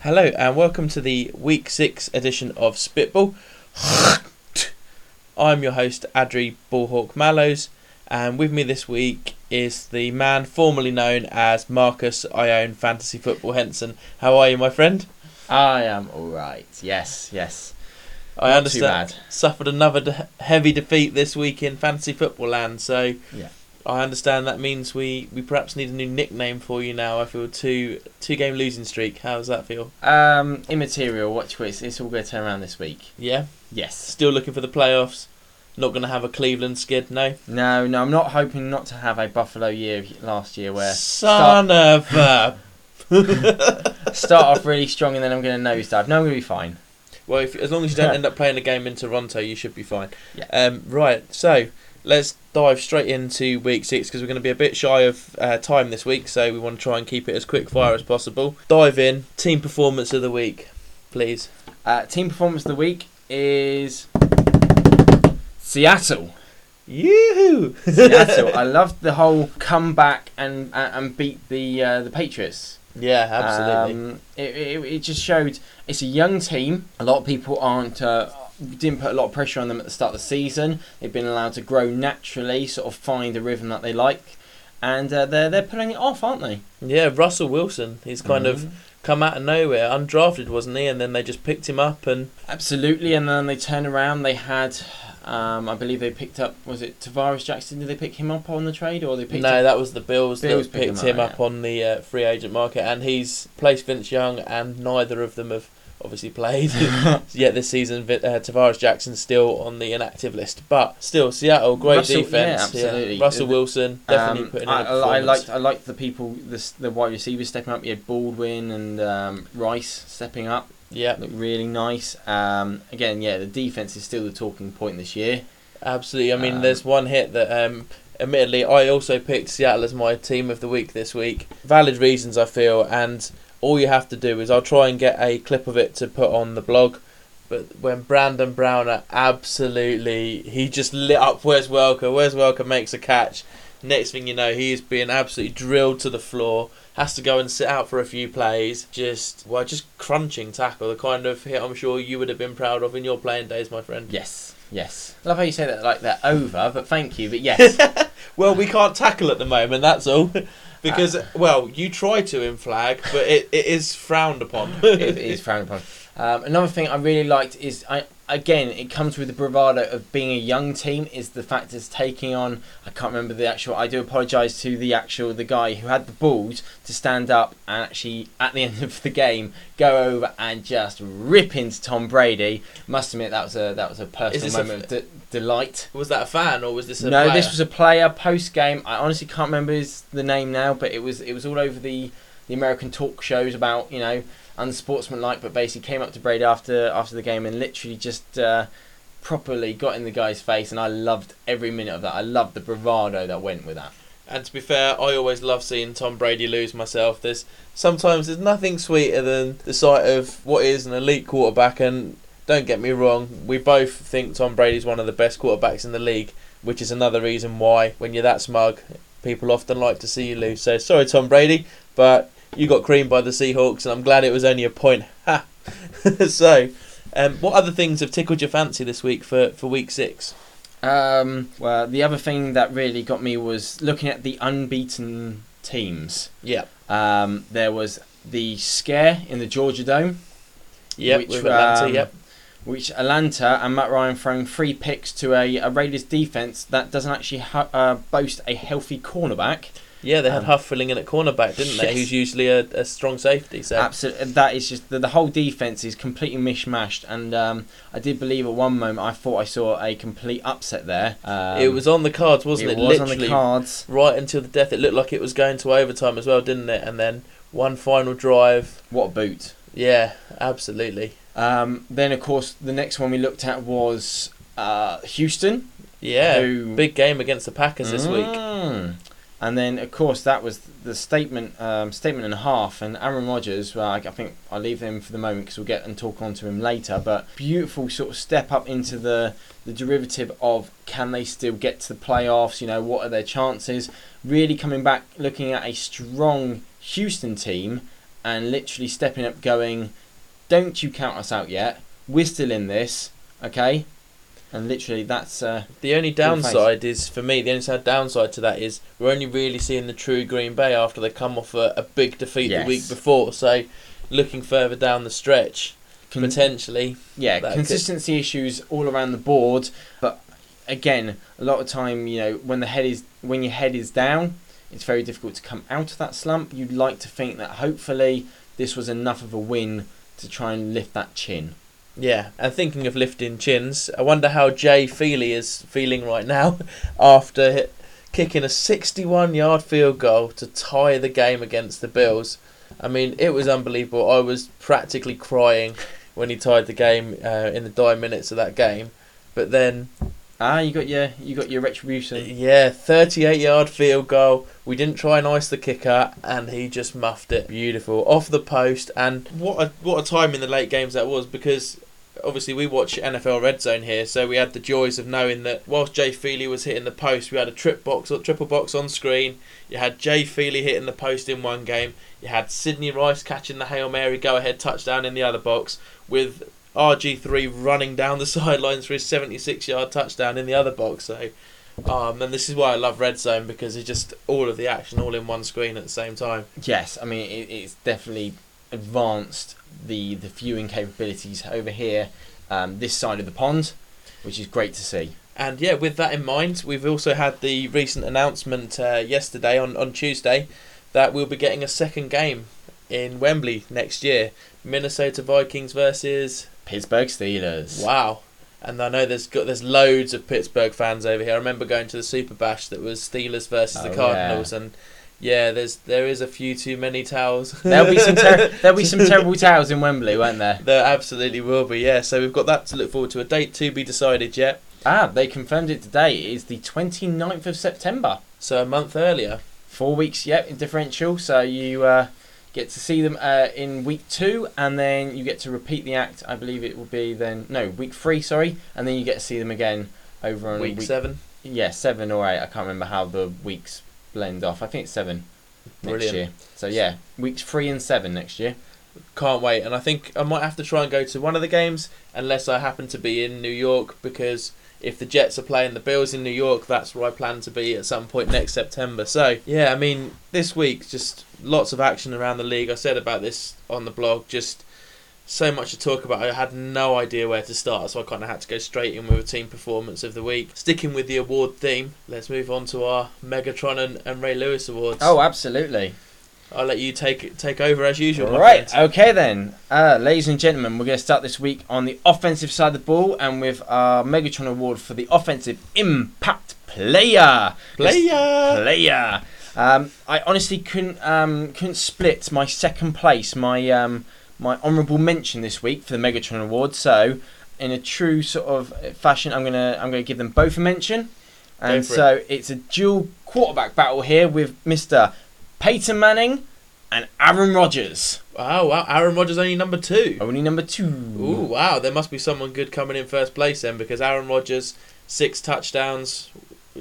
Hello and welcome to the week six edition of Spitball. I'm your host Adri Ballhawk Mallows, and with me this week is the man formerly known as Marcus I own Fantasy Football Henson. How are you, my friend? I am all right. Yes, yes. I Not understand suffered another de- heavy defeat this week in fantasy football land, so Yeah. I understand that means we, we perhaps need a new nickname for you now. I feel two two game losing streak. How does that feel? Um, immaterial. Watch it's, it's all going to turn around this week. Yeah, Yes. still looking for the playoffs. Not going to have a Cleveland skid, no. No, no. I'm not hoping not to have a Buffalo year last year where Son of a. start off really strong and then I'm going to nosedive. No, I'm going to be fine. Well, if, as long as you don't end up playing a game in Toronto, you should be fine. Yeah. Um, right, so let's dive straight into week six because we're going to be a bit shy of uh, time this week, so we want to try and keep it as quick fire as possible. Dive in. Team performance of the week, please. Uh, team performance of the week is Seattle. Yoo-hoo! Seattle. I loved the whole comeback and and, and beat the uh, the Patriots. yeah, absolutely. Um, it, it, it just showed it's a young team. A lot of people aren't uh, didn't put a lot of pressure on them at the start of the season. They've been allowed to grow naturally, sort of find a rhythm that they like, and uh, they're they're pulling it off, aren't they? yeah, Russell Wilson. He's kind of Mhm. come out of nowhere, undrafted, wasn't he? And then they just picked him up and absolutely. And then they turn around. They had. Um, I believe they picked up. Was it Tarvaris Jackson? Did they pick him up on the trade, or they picked no, up? that was the Bills, Bills picked him him up, up yeah. on the uh, free agent market, and he's placed Vince Young, and neither of them have obviously played yet this season. Uh, Tarvaris Jackson still on the inactive list, but still, Seattle great Russell- defense. yeah, absolutely. Russell The- Wilson definitely Um, putting in a I, I, I liked I liked the people the the wide receivers stepping up. You had Baldwin and um, Rice stepping up. yeah, Looked really nice. Um, again, yeah, the defense is still the talking point this year. absolutely. I mean, Um, there's one hit that. Um, Admittedly, I also picked Seattle as my team of the week this week. Valid reasons, I feel, and all you have to do is I'll try and get a clip of it to put on the blog. But when Brandon Browner absolutely, he just lit up Wes Welker. Wes Welker makes a catch. Next thing you know, he is being absolutely drilled to the floor. Has to go and sit out for a few plays. Just well, just crunching tackle, the kind of hit I'm sure you would have been proud of in your playing days, my friend. Yes, yes. I love how you say that like they're over, but thank you. But yes, Well, we can't tackle at the moment. That's all. Because well, you try to in flag, but it, it is frowned upon. it is frowned upon. Um, another thing I really liked is I again it comes with the bravado of being a young team is the fact it's taking on I can't remember the actual I do apologise to the actual the guy who had the balls to stand up and actually at the end of the game go over and just rip into Tom Brady. Must admit that was a that was a personal this a moment of de- delight. Was that a fan or was this a no, player? this was a player post game. I honestly can't remember his the name now, but it was it was all over the the American talk shows about you know unsportsmanlike, but basically came up to Brady after after the game and literally just uh, properly got in the guy's face, and I loved every minute of that. I loved the bravado that went with that. And to be fair, I always love seeing Tom Brady lose myself. There's sometimes there's nothing sweeter than the sight of what is an elite quarterback. And don't get me wrong, we both think Tom Brady's one of the best quarterbacks in the league, which is another reason why when you're that smug, people often like to see you lose. So sorry, Tom Brady, but you got creamed by the Seahawks, and I'm glad it was only a point. Ha. so, um, what other things have tickled your fancy this week for for week six? Um, well, the other thing that really got me was looking at the unbeaten teams. Yeah. Um, there was the scare in the Georgia Dome. Yep, Which, with Atlanta. um, yep. which Atlanta and Matt Ryan throwing three picks to a, a Raiders defense that doesn't actually ha- uh, boast a healthy cornerback. Yeah, they had um, Huff filling in at cornerback, didn't they? yes. Who's usually a, a strong safety. So Absolutely, that is just the, the whole defense is completely mishmashed. And um, I did believe at one moment I thought I saw a complete upset there. Um, it was on the cards, wasn't it? It was on the cards. right until the death. It looked like it was going to overtime as well, didn't it? And then one final drive. What a boot! Yeah, absolutely. Um, then of course the next one we looked at was uh, Houston. Yeah, who- big game against the Packers this week. And then, of course, that was the statement, um, statement and a half. And Aaron Rodgers, well, I, I think I'll leave him for the moment because we'll get and talk on to him later. But beautiful sort of step up into the the derivative of can they still get to the playoffs? You know, what are their chances? Really coming back, looking at a strong Houston team and literally stepping up, going, "Don't you count us out yet? We're still in this, okay?" And literally, that's uh, The only downside is for me. The only sad downside to that is we're only really seeing the true Green Bay after they come off a, a big defeat Yes. the week before. So, looking further down the stretch, con- potentially, yeah, that could- consistency issues all around the board. But again, a lot of time, you know, when the head is when your head is down, it's very difficult to come out of that slump. You'd like to think that hopefully this was enough of a win to try and lift that chin. Yeah. And thinking of lifting chins, I wonder how Jay Feely is feeling right now after kicking a 61-yard field goal to tie the game against the Bills. I mean, it was unbelievable. I was practically crying when he tied the game uh, in the dying minutes of that game. But then Ah, you got your you got your retribution. Yeah, 38 yard field goal. We didn't try and ice the kicker, and he just muffed it. Beautiful. Off the post, and what a, what a time in the late games that was because obviously we watch NFL Red Zone here, so we had the joys of knowing that whilst Jay Feely was hitting the post, we had a trip box or triple box on screen. You had Jay Feely hitting the post in one game. You had Sidney Rice catching the Hail Mary go ahead touchdown in the other box with RG3 running down the sidelines for his 76 yard touchdown in the other box. So, um, and this is why I love Red Zone because it's just all of the action all in one screen at the same time. Yes, I mean it, it's definitely advanced the the viewing capabilities over here, um, this side of the pond, which is great to see. And yeah, with that in mind, we've also had the recent announcement uh, yesterday on, on Tuesday that we'll be getting a second game in Wembley next year. Minnesota Vikings versus Pittsburgh Steelers. Wow. And I know there's got there's loads of Pittsburgh fans over here. I remember going to the Super Bash that was Steelers versus Oh, the Cardinals, and yeah, there's there is a few too many towels. There'll be some ter- there'll be some terrible towels in Wembley, won't there? There absolutely will be. Yeah, so we've got that to look forward to. A date to be decided yet. Ah, they confirmed it today. It is the 29th of September. So a month earlier. Four weeks, yep, in differential. So you uh, get to see them uh, in week two, and then you get to repeat the act. I believe it will be then no week three, sorry, and then you get to see them again over on Week, seven. Yeah, seven or eight. I can't remember how the weeks blend off. I think it's seven next year. So yeah, weeks three and seven next year. Can't wait. And I think I might have to try and go to one of the games unless I happen to be in New York because if the Jets are playing the Bills in New York, that's where I plan to be at some point next September. So, yeah, I mean, this week, just lots of action around the league. I said about this on the blog, just so much to talk about. I had no idea where to start, so I kind of had to go straight in with a team performance of the week. Sticking with the award theme, let's move on to our Megatron and, and Ray Lewis awards. Oh, absolutely. I'll let you take take over as usual. Right, friend. okay then. Uh, ladies and gentlemen, we're going to start this week on the offensive side of the ball and with our Megatron Award for the Offensive Impact Player. Player! Player. Um, I honestly couldn't um, couldn't split my second place, my um, my honourable mention this week for the Megatron Award. So, in a true sort of fashion, I'm gonna I'm gonna give them both a mention. And so it's a dual quarterback battle here with Mister Peyton Manning and Aaron Rodgers. Oh wow. Aaron Rodgers only number two. Only number two. Ooh, wow. There must be someone good coming in first place then because Aaron Rodgers, six touchdowns,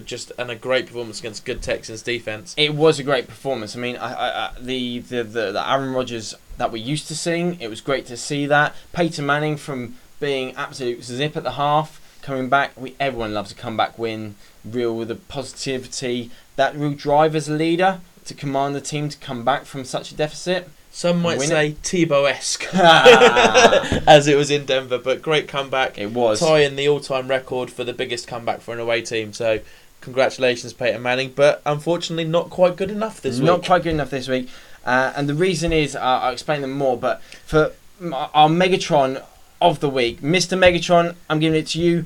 just and a great performance against good Texans defense. It was a great performance. I mean, I, I, I, the, the the the Aaron Rodgers that we're used to seeing, it was great to see that. Peyton Manning from being absolute zip at the half, coming back. We everyone loves a comeback win. Real with the positivity, that real drive as a leader to command the team to come back from such a deficit. Some might say Tebow esque, as it was in Denver, but great comeback. It was. Tying the all time record for the biggest comeback for an away team. So, congratulations, Peyton Manning. But unfortunately, not quite good enough this Not week. Not quite good enough this week. Uh, and the reason is, uh, I'll explain them more, but for our Megatron of the week, Mr. Megatron, I'm giving it to you.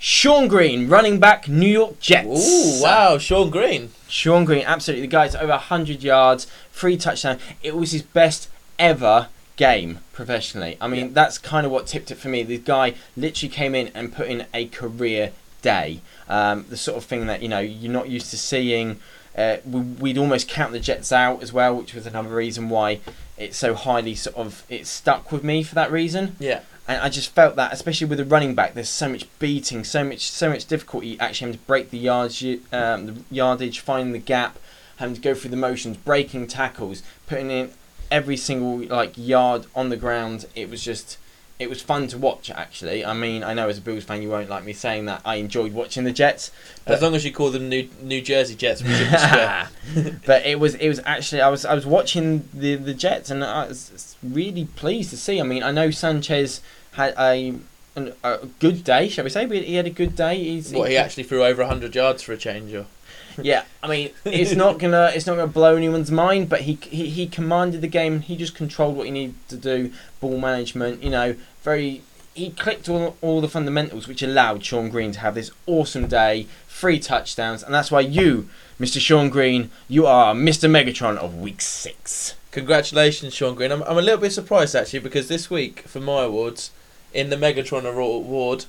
Shonn Greene, running back, New York Jets. Ooh, wow. Shonn Greene. Shonn Greene, absolutely. The guy's over 100 yards, three touchdowns. It was his best ever game professionally. I mean, Yeah. that's kind of what tipped it for me. The guy literally came in and put in a career day. Um, the sort of thing that, you know, you're not used to seeing. Uh, we, we'd almost count the Jets out as well, which was another reason why it's so highly sort of it stuck with me for that reason. Yeah. And I just felt that, especially with the running back, there's so much beating, so much, so much difficulty actually having to break the yards, um, the yardage, finding the gap, having to go through the motions, breaking tackles, putting in every single like yard on the ground. It was just it was fun to watch. Actually, I mean, I know as a Bills fan you won't like me saying that. I enjoyed watching the Jets, As long as you call them New New Jersey Jets, but it was it was actually I was I was watching the the Jets and I was really pleased to see. I mean, I know Sanchez had a an, a good day, shall we say? He had a good day. He's, What he actually threw over hundred yards for a change, or yeah. I mean, it's not gonna it's not gonna blow anyone's mind, but he he he commanded the game. He just controlled what he needed to do. Ball management, you know, very. He clicked all, all the fundamentals, which allowed Shonn Greene to have this awesome day, three touchdowns, and that's why you, Mr. Shonn Greene, you are Mr. Megatron of Week Six. Congratulations, Shonn Greene. I'm, I'm a little bit surprised actually because this week for my awards, in the Megatron award,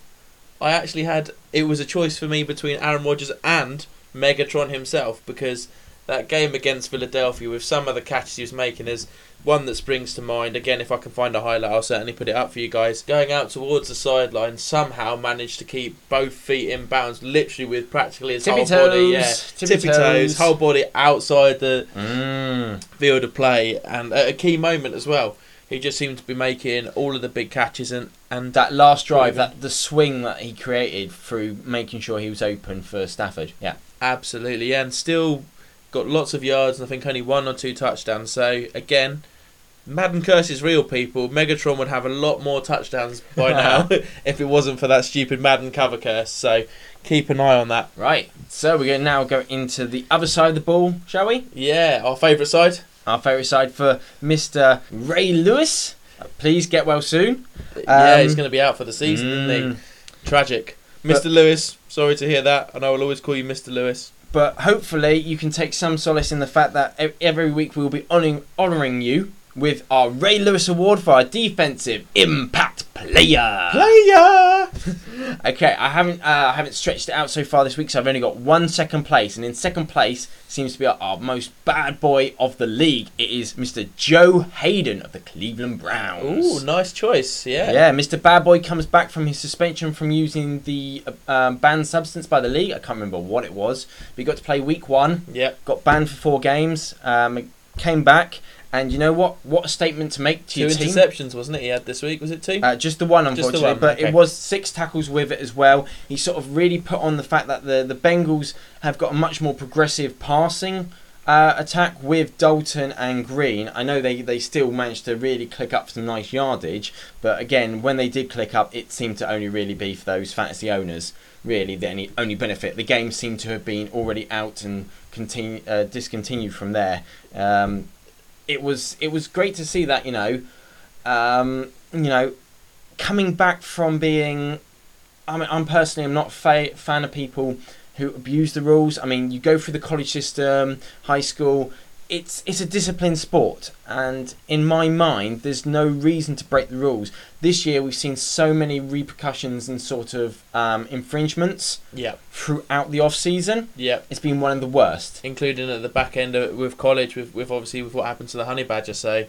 I actually had it was a choice for me between Aaron Rodgers and Megatron himself because that game against Philadelphia with some of the catches he was making is one that springs to mind. Again, if I can find a highlight, I'll certainly put it up for you guys. Going out towards the sideline, somehow managed to keep both feet in bounds, literally with practically his Tippy whole body, toes, yeah, tippy tippy toes, toes. whole body outside the Mm. field of play, and at a key moment as well. He just seemed to be making all of the big catches and and That last drive, Proven. that the swing that he created through making sure he was open for Stafford. Yeah. Absolutely, yeah, and still got lots of yards and I think only one or two touchdowns. So again, Madden curse is real, people. Megatron would have a lot more touchdowns by now if it wasn't for that stupid Madden cover curse. So keep an eye on that. Right. So we're going to now go into the other side of the ball, shall we? Yeah, our favourite side. Our favourite side for Mr. Ray Lewis. Please get well soon. yeah, Um, he's going to be out for the season, isn't Mm. he? Tragic. But- Mr. Lewis, sorry to hear that, and I will always call you Mr. Lewis. But hopefully you can take some solace in the fact that every week we'll be honouring, honouring you with our Ray Lewis Award for our defensive impact player. Player! Okay, I haven't uh, I haven't stretched it out so far this week, so I've only got one second place, and in second place seems to be our, our most bad boy of the league. It is Mr. Joe Haden of the Cleveland Browns. Ooh, nice choice. Yeah. Yeah, Mr. Bad Boy comes back from his suspension from using the um, banned substance by the league. I can't remember what it was, but he got to play week one. Yep. Got banned for four games. Um, came back, and you know what? What a statement to make to Two your team. Two interceptions, wasn't it? He had this week. Was it two? Uh, just the one, Just the unfortunately, one, but okay. it was six tackles with it as well. He sort of really put on the fact that the the Bengals have got a much more progressive passing uh, attack with Dalton and Green. I know they they still managed to really click up some nice yardage, but again, when they did click up, it seemed to only really be for those fantasy owners. Really, the only, only benefit. The game seemed to have been already out and continue uh, discontinued from there. Um, it was it was great to see that you know, um, you know, coming back from being, I mean, I'm personally I'm not a fa- fan of people who abuse the rules. I mean, you go through the college system, high school. It's it's a disciplined sport, and in my mind, there's no reason to break the rules. This year, we've seen so many repercussions and sort of um, infringements Yep. throughout the off season. Yep. It's been one of the worst. Including at the back end of with college, with, with obviously with what happened to the Honey Badger. So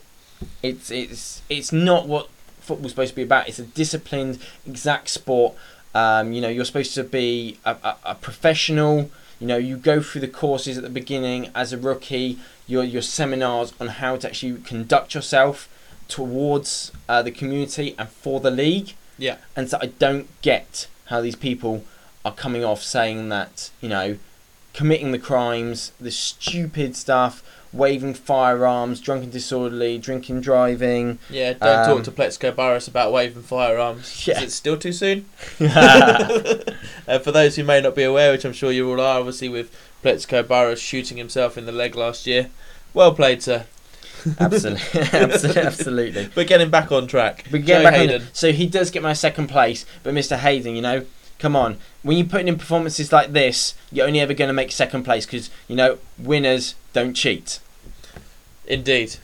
It's it's it's not what football's supposed to be about. It's a disciplined, exact sport. Um, you know, you're supposed to be a, a, a professional. You know, you go through the courses at the beginning as a rookie. Your your seminars on how to actually conduct yourself towards uh, the community and for the league. Yeah. And so I don't get how these people are coming off saying that you know, committing the crimes, the stupid stuff, waving firearms, drunken disorderly, drinking driving. yeah, don't Um, talk to Plaxico Burress about waving firearms. Yeah. Is it still too soon? uh, for those who may not be aware, which I'm sure you all are, obviously with Plaxico Burress shooting himself in the leg last year. Well played, sir. absolutely, absolutely, absolutely. But getting back on track. But get Joe back Haden. it. So he does get my second place, but Mr. Haden, you know, come on. When you're putting in performances like this, you're only ever going to make second place because you know winners don't cheat. Indeed.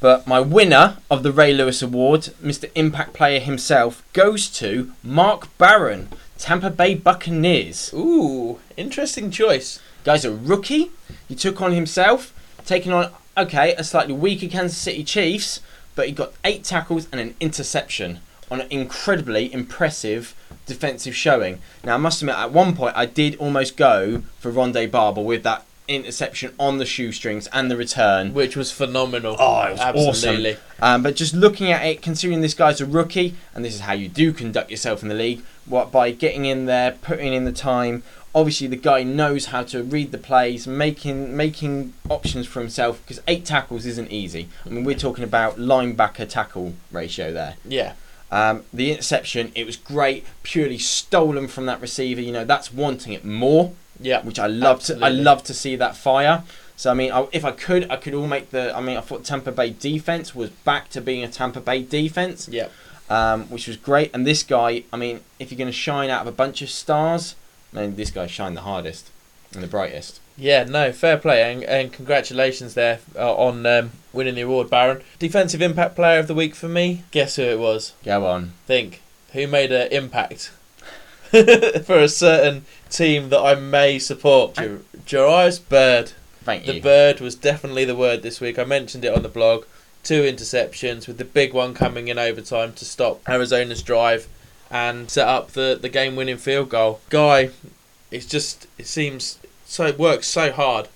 But my winner of the Ray Lewis Award, Mr. Impact Player himself, goes to Mark Barron, Tampa Bay Buccaneers. Ooh, interesting choice. Guy's a rookie. He took on himself, taking on okay a slightly weaker Kansas City Chiefs, but he got eight tackles and an interception on an incredibly impressive defensive showing. Now I must admit, at one point I did almost go for Rondé Barber with that interception on the shoestrings and the return. which was phenomenal. Oh, it was absolutely. Um, but just looking at it, considering this guy's a rookie, and this is how you do conduct yourself in the league, what by getting in there, putting in the time. Obviously, the guy knows how to read the plays, making making options for himself. Because eight tackles isn't easy. I mean, we're talking about linebacker tackle ratio there. Yeah, Um, the interception, it was great, purely stolen from that receiver. You know, that's wanting it more yeah, which I love to. I love to see that fire. So I mean, I, if I could, I could all make the. I mean, I thought Tampa Bay defense was back to being a Tampa Bay defense, yeah. um, which was great. And this guy, I mean, if you're going to shine out of a bunch of stars, I mean, this guy shined the hardest and the brightest. Yeah, no, fair play, and, and congratulations there uh, on um, winning the award, Barron. Defensive Impact Player of the Week for me. Guess who it was? Go on. Think who made an impact for a certain team that I may support. Jar- Jairus Byrd. Thank you. The bird was definitely the word this week. I mentioned it on the blog. Two interceptions, with the big one coming in overtime to stop Arizona's drive and set up the, the game winning field goal. Guy, it's just it seems so works so hard.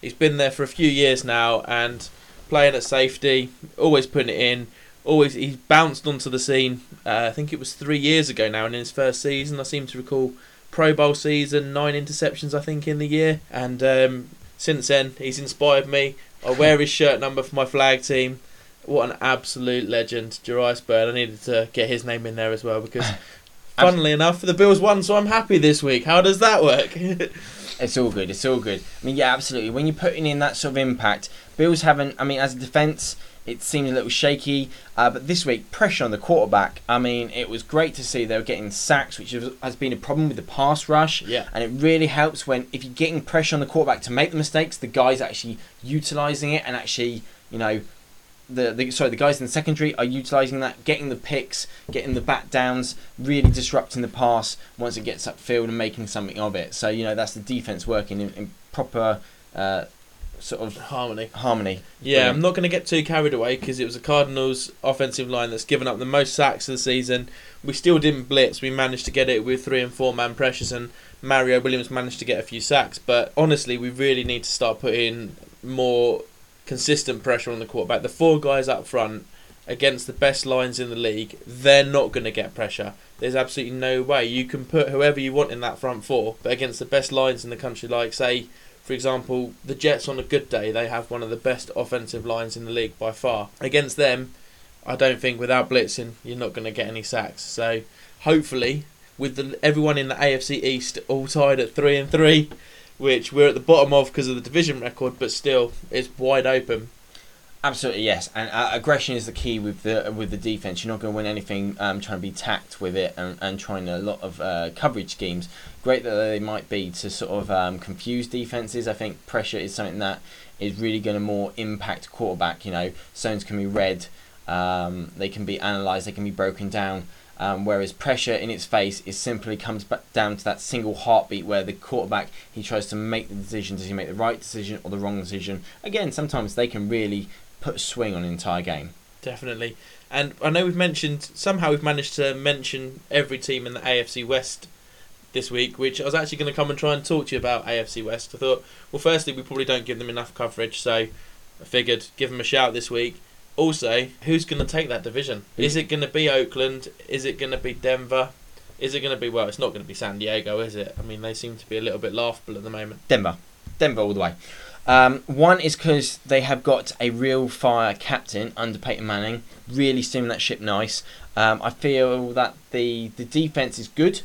He's been there for a few years now and playing at safety, always putting it in. Always he's bounced onto the scene. Uh, I think it was three years ago now, and in his first season, I seem to recall Pro Bowl season, nine interceptions I think in the year, and um, since then he's inspired me. I wear his shirt number for my flag team. What an absolute legend, Jairus Byrd. I needed to get his name in there as well because, funnily enough, the Bills won, so I'm happy this week. How does that work? It's all good. It's all good. I mean, yeah, absolutely. When you're putting in that sort of impact, Bills haven't. I mean, as a defense, it seemed a little shaky. Uh, but this week, pressure on the quarterback. I mean, it was great to see they were getting sacks, which has been a problem with the pass rush. yeah, And it really helps when if you're getting pressure on the quarterback to make the mistakes, the guys actually utilizing it and actually, you know, the, the sorry, the guys in the secondary are utilizing that, getting the picks, getting the bat downs, really disrupting the pass once it gets upfield and making something of it. So you know that's the defense working in, in proper uh, sort of harmony. harmony. Yeah, Brilliant. I'm not going to get too carried away because it was a Cardinals offensive line that's given up the most sacks of the season. We still didn't blitz. We managed to get it with three and four man pressures, and Mario Williams managed to get a few sacks. But honestly, we really need to start putting more consistent pressure on the quarterback. The four guys up front against the best lines in the league, they're not going to get pressure. There's absolutely no way. You can put whoever you want in that front four, but against the best lines in the country, like, say, for example, the Jets on a good day, they have one of the best offensive lines in the league by far. Against them, I don't think without blitzing, you're not going to get any sacks. So hopefully, with the, everyone in the AFC East all tied at three and three, which we're at the bottom of because of the division record, but still it's wide open. Absolutely yes, and uh, aggression is the key with the with the defense. You're not going to win anything um, trying to be tacked with it and, and trying a lot of uh, coverage schemes. Great that they might be to sort of um, confuse defenses. I think pressure is something that is really going to more impact quarterback. You know, zones can be read, um, they can be analysed, they can be broken down. Um, whereas pressure in its face is simply comes back down to that single heartbeat where the quarterback he tries to make the decision. Does he make the right decision or the wrong decision? Again, sometimes they can really put a swing on an entire game. Definitely. And I know we've mentioned somehow we've managed to mention every team in the AFC West this week, which I was actually going to come and try and talk to you about AFC West. I thought, well, firstly, we probably don't give them enough coverage, so I figured give them a shout this week. Also, who's going to take that division? Is it going to be Oakland? Is it going to be Denver? Is it going to be well? It's not going to be San Diego, is it? I mean, they seem to be a little bit laughable at the moment. Denver, Denver all the way. Um, one is because they have got a real fire captain under Peyton Manning, really steaming that ship nice. Um, I feel that the the defense is good.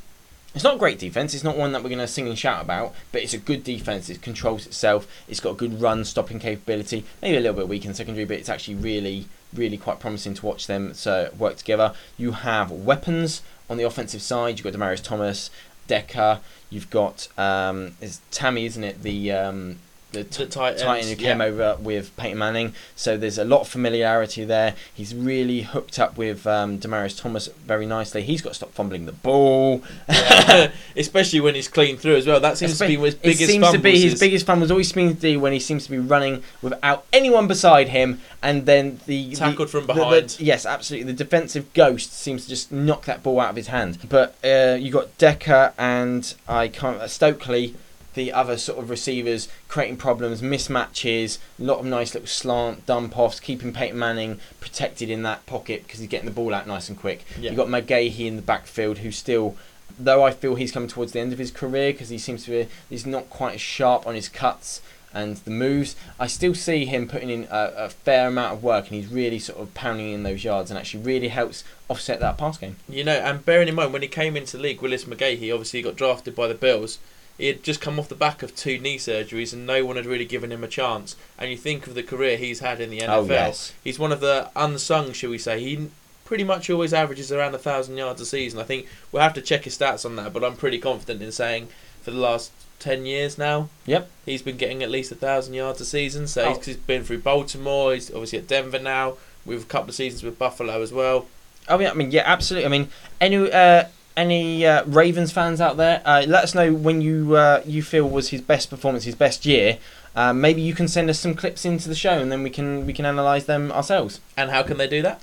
It's not a great defense. It's not one that we're going to sing and shout about, but it's a good defense. It controls itself. It's got a good run stopping capability. Maybe a little bit weak in secondary, but it's actually really, really quite promising to watch them so work together. You have weapons on the offensive side. You've got Demaryius Thomas, Decker. You've got um, is Tamme, isn't it? The um, the The Titans, Titan who came yeah. over with Peyton Manning. So there's a lot of familiarity there. He's really hooked up with um, Demaryius Thomas very nicely. He's got to stop fumbling the ball. Yeah. Especially when he's clean through as well. That seems to be his biggest it seems to be his is- biggest fumbles. Always seems to be when he seems to be running without anyone beside him, and then the the- Tackled from the- the- behind. yes, absolutely. The defensive ghost seems to just knock that ball out of his hand. But uh, you got Decker and I can't uh, Stokley. The other sort of receivers creating problems, mismatches, a lot of nice little slant dump offs, keeping Peyton Manning protected in that pocket because he's getting the ball out nice and quick. Yeah. You've got McGahee in the backfield who still, though I feel he's coming towards the end of his career because he seems to be, he's not quite as sharp on his cuts and the moves. I still see him putting in a, a fair amount of work and he's really sort of pounding in those yards and actually really helps offset that pass game. You know, and bearing in mind when he came into the league, Willis McGahee obviously got drafted by the Bills. He had just come off the back of two knee surgeries, and no one had really given him a chance. And you think of the career he's had in the NFL. Oh, yes. He's one of the unsung, shall we say? He pretty much always averages around a thousand yards a season. I think we'll have to check his stats on that, but I'm pretty confident in saying for the last ten years now, Yep. he's been getting at least a thousand yards a season. So Oh. he's, he's been through Baltimore. He's obviously at Denver now. With a couple of seasons with Buffalo as well. Oh yeah, I mean yeah, absolutely. I mean any uh, any uh, Ravens fans out there, uh, let us know when you uh, you feel was his best performance, his best year. Uh, maybe you can send us some clips into the show, and then we can we can analyse them ourselves. And how can they do that?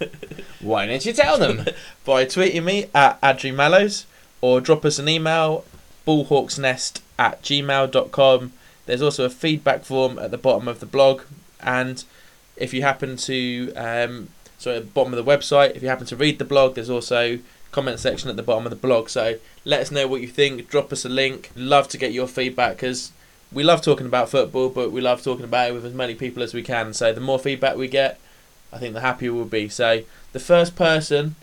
Why don't you tell them? by tweeting me at Adri Mallows or drop us an email ballhawksnest at gmail.com. There's also a feedback form at the bottom of the blog, and if you happen to, um, sorry, at the bottom of the website, if you happen to read the blog, there's also comment section at the bottom of the blog. So let us know what you think. Drop us a link. Love to get your feedback because we love talking about football, but we love talking about it with as many people as we can. So the more feedback we get, I think the happier we'll be. So the first person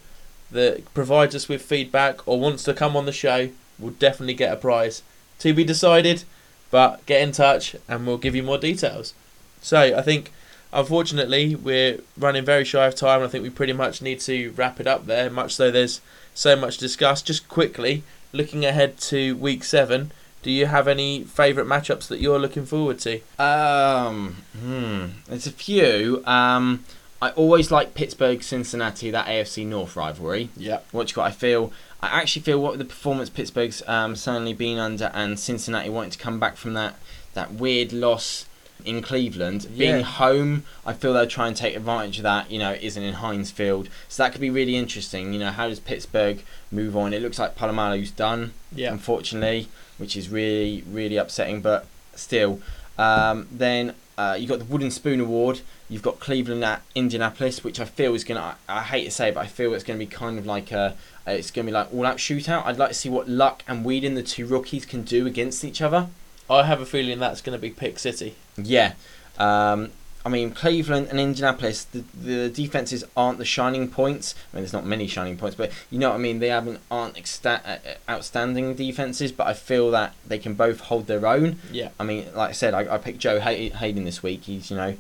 that provides us with feedback or wants to come on the show will definitely get a prize. To be decided, but get in touch and we'll give you more details. So I think, unfortunately, we're running very shy of time. I think we pretty much need to wrap it up there. Much though there's so much to discuss. Just quickly looking ahead to week seven. Do you have any favourite matchups that you're looking forward to? um, hmm, there's a few. Um, I always like Pittsburgh Cincinnati, that AFC North rivalry. Yeah. what you got. I feel I actually feel what the performance Pittsburgh's um, certainly been under, and Cincinnati wanting to come back from that that weird loss in Cleveland, Yeah. being home. I feel they'll try and take advantage of that. You know, it isn't in Heinz Field, so that could be really interesting. You know, how does Pittsburgh move on? It looks like Polamalu's done, Yeah. unfortunately, which is really really upsetting. But still, um, then uh, you got the Wooden Spoon Award. You've got Cleveland at Indianapolis, which I feel is gonna. I, I hate to say, it, but I feel it's gonna be kind of like a. It's gonna be like all out shootout. I'd like to see what Luck and Weeden, the two rookies, can do against each other. I have a feeling that's going to be Pick City. Yeah. Um, I mean, Cleveland and Indianapolis, the, the defenses aren't the shining points. I mean, there's not many shining points, but you know what I mean. They haven't aren't exta- uh, outstanding defenses, but I feel that they can both hold their own. Yeah. I mean, like I said, I, I picked Joe Hay- Haden this week. He's you know,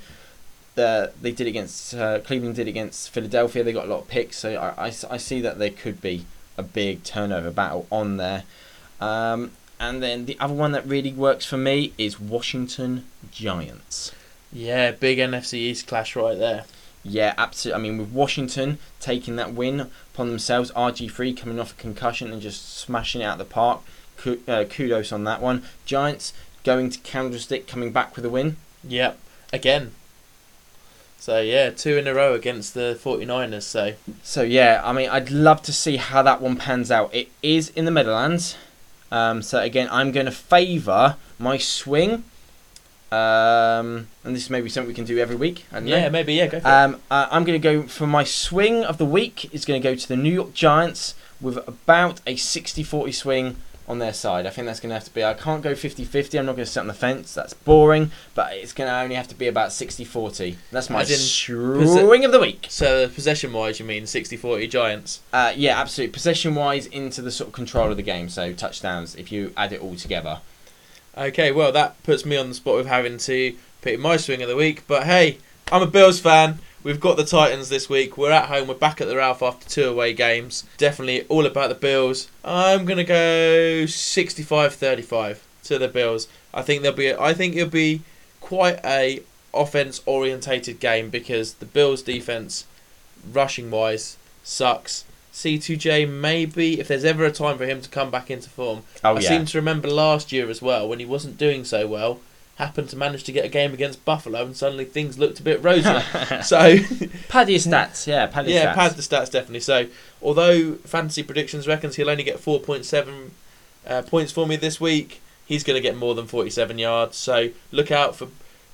the they did against uh, Cleveland did against Philadelphia. They got a lot of picks, so I I see that there could be a big turnover battle on there. Um, and then the other one that really works for me is Washington Giants. Yeah, big NFC East clash right there. Yeah, absolutely. I mean, with Washington taking that win upon themselves, RG3 coming off a concussion and just smashing it out of the park. Uh, kudos on that one. Giants going to Candlestick, coming back with a win. Yep, again. So yeah, two in a row against the 49ers. So So yeah, I mean, I'd love to see how that one pans out. It is in the Meadowlands, um, so again, I'm going to favour my swing. Um, and this may be something we can do every week. I don't know. yeah, maybe yeah, go for it. Um, uh, I'm going to go for my swing of the week. is going to go to the New York Giants with about a 60-40 swing on their side. I think that's going to have to be. I can't go 50-50. I'm not going to sit on the fence. That's boring. But it's going to only have to be about 60-40. That's my swing of the week. So possession wise, you mean 60-40 Giants? Uh, yeah, absolutely. Possession wise, into the sort of control of the game. So touchdowns. If you add it all together. Okay, well that puts me on the spot with having to pick my swing of the week. But hey, I'm a Bills fan. We've got the Titans this week. We're at home. We're back at the Ralph after two away games. Definitely all about the Bills. I'm gonna go 65-35 to the Bills. I think there'll be. I think it'll be quite a offense orientated game because the Bills defense, rushing wise, sucks. C2J maybe if there's ever a time for him to come back into form. Oh I seem to remember last year as well when he wasn't doing so well. Happened to manage to get a game against Buffalo, and suddenly things looked a bit rosy. so, pad your stats. Yeah, pad your yeah, stats. pad the stats definitely. So, although fantasy predictions reckons he'll only get four point seven uh, points for me this week, he's going to get more than 47 yards. So look out for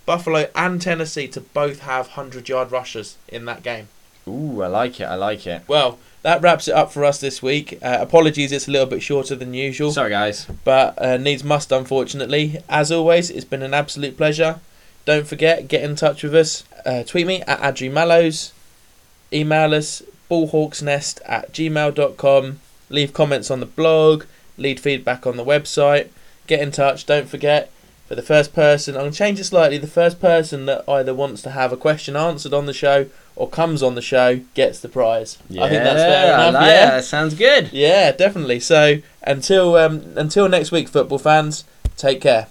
Buffalo and Tennessee to both have 100 yard rushers in that game. Ooh, I like it. I like it. Well, that wraps it up for us this week. Uh, apologies, it's a little bit shorter than usual, Sorry, guys. but uh, needs must, unfortunately. As always, it's been an absolute pleasure. Don't forget, get in touch with us. Uh, tweet me at Adri Mallows. Email us, ballhawksnest at gmail.com. Leave comments on the blog. Lead feedback on the website. Get in touch. Don't forget, for the first person, I'm going to change it slightly. The first person that either wants to have a question answered on the show or comes on the show gets the prize. I think that's fair enough. like yeah. That sounds good. Yeah, definitely. So until um, until next week, football fans, take care.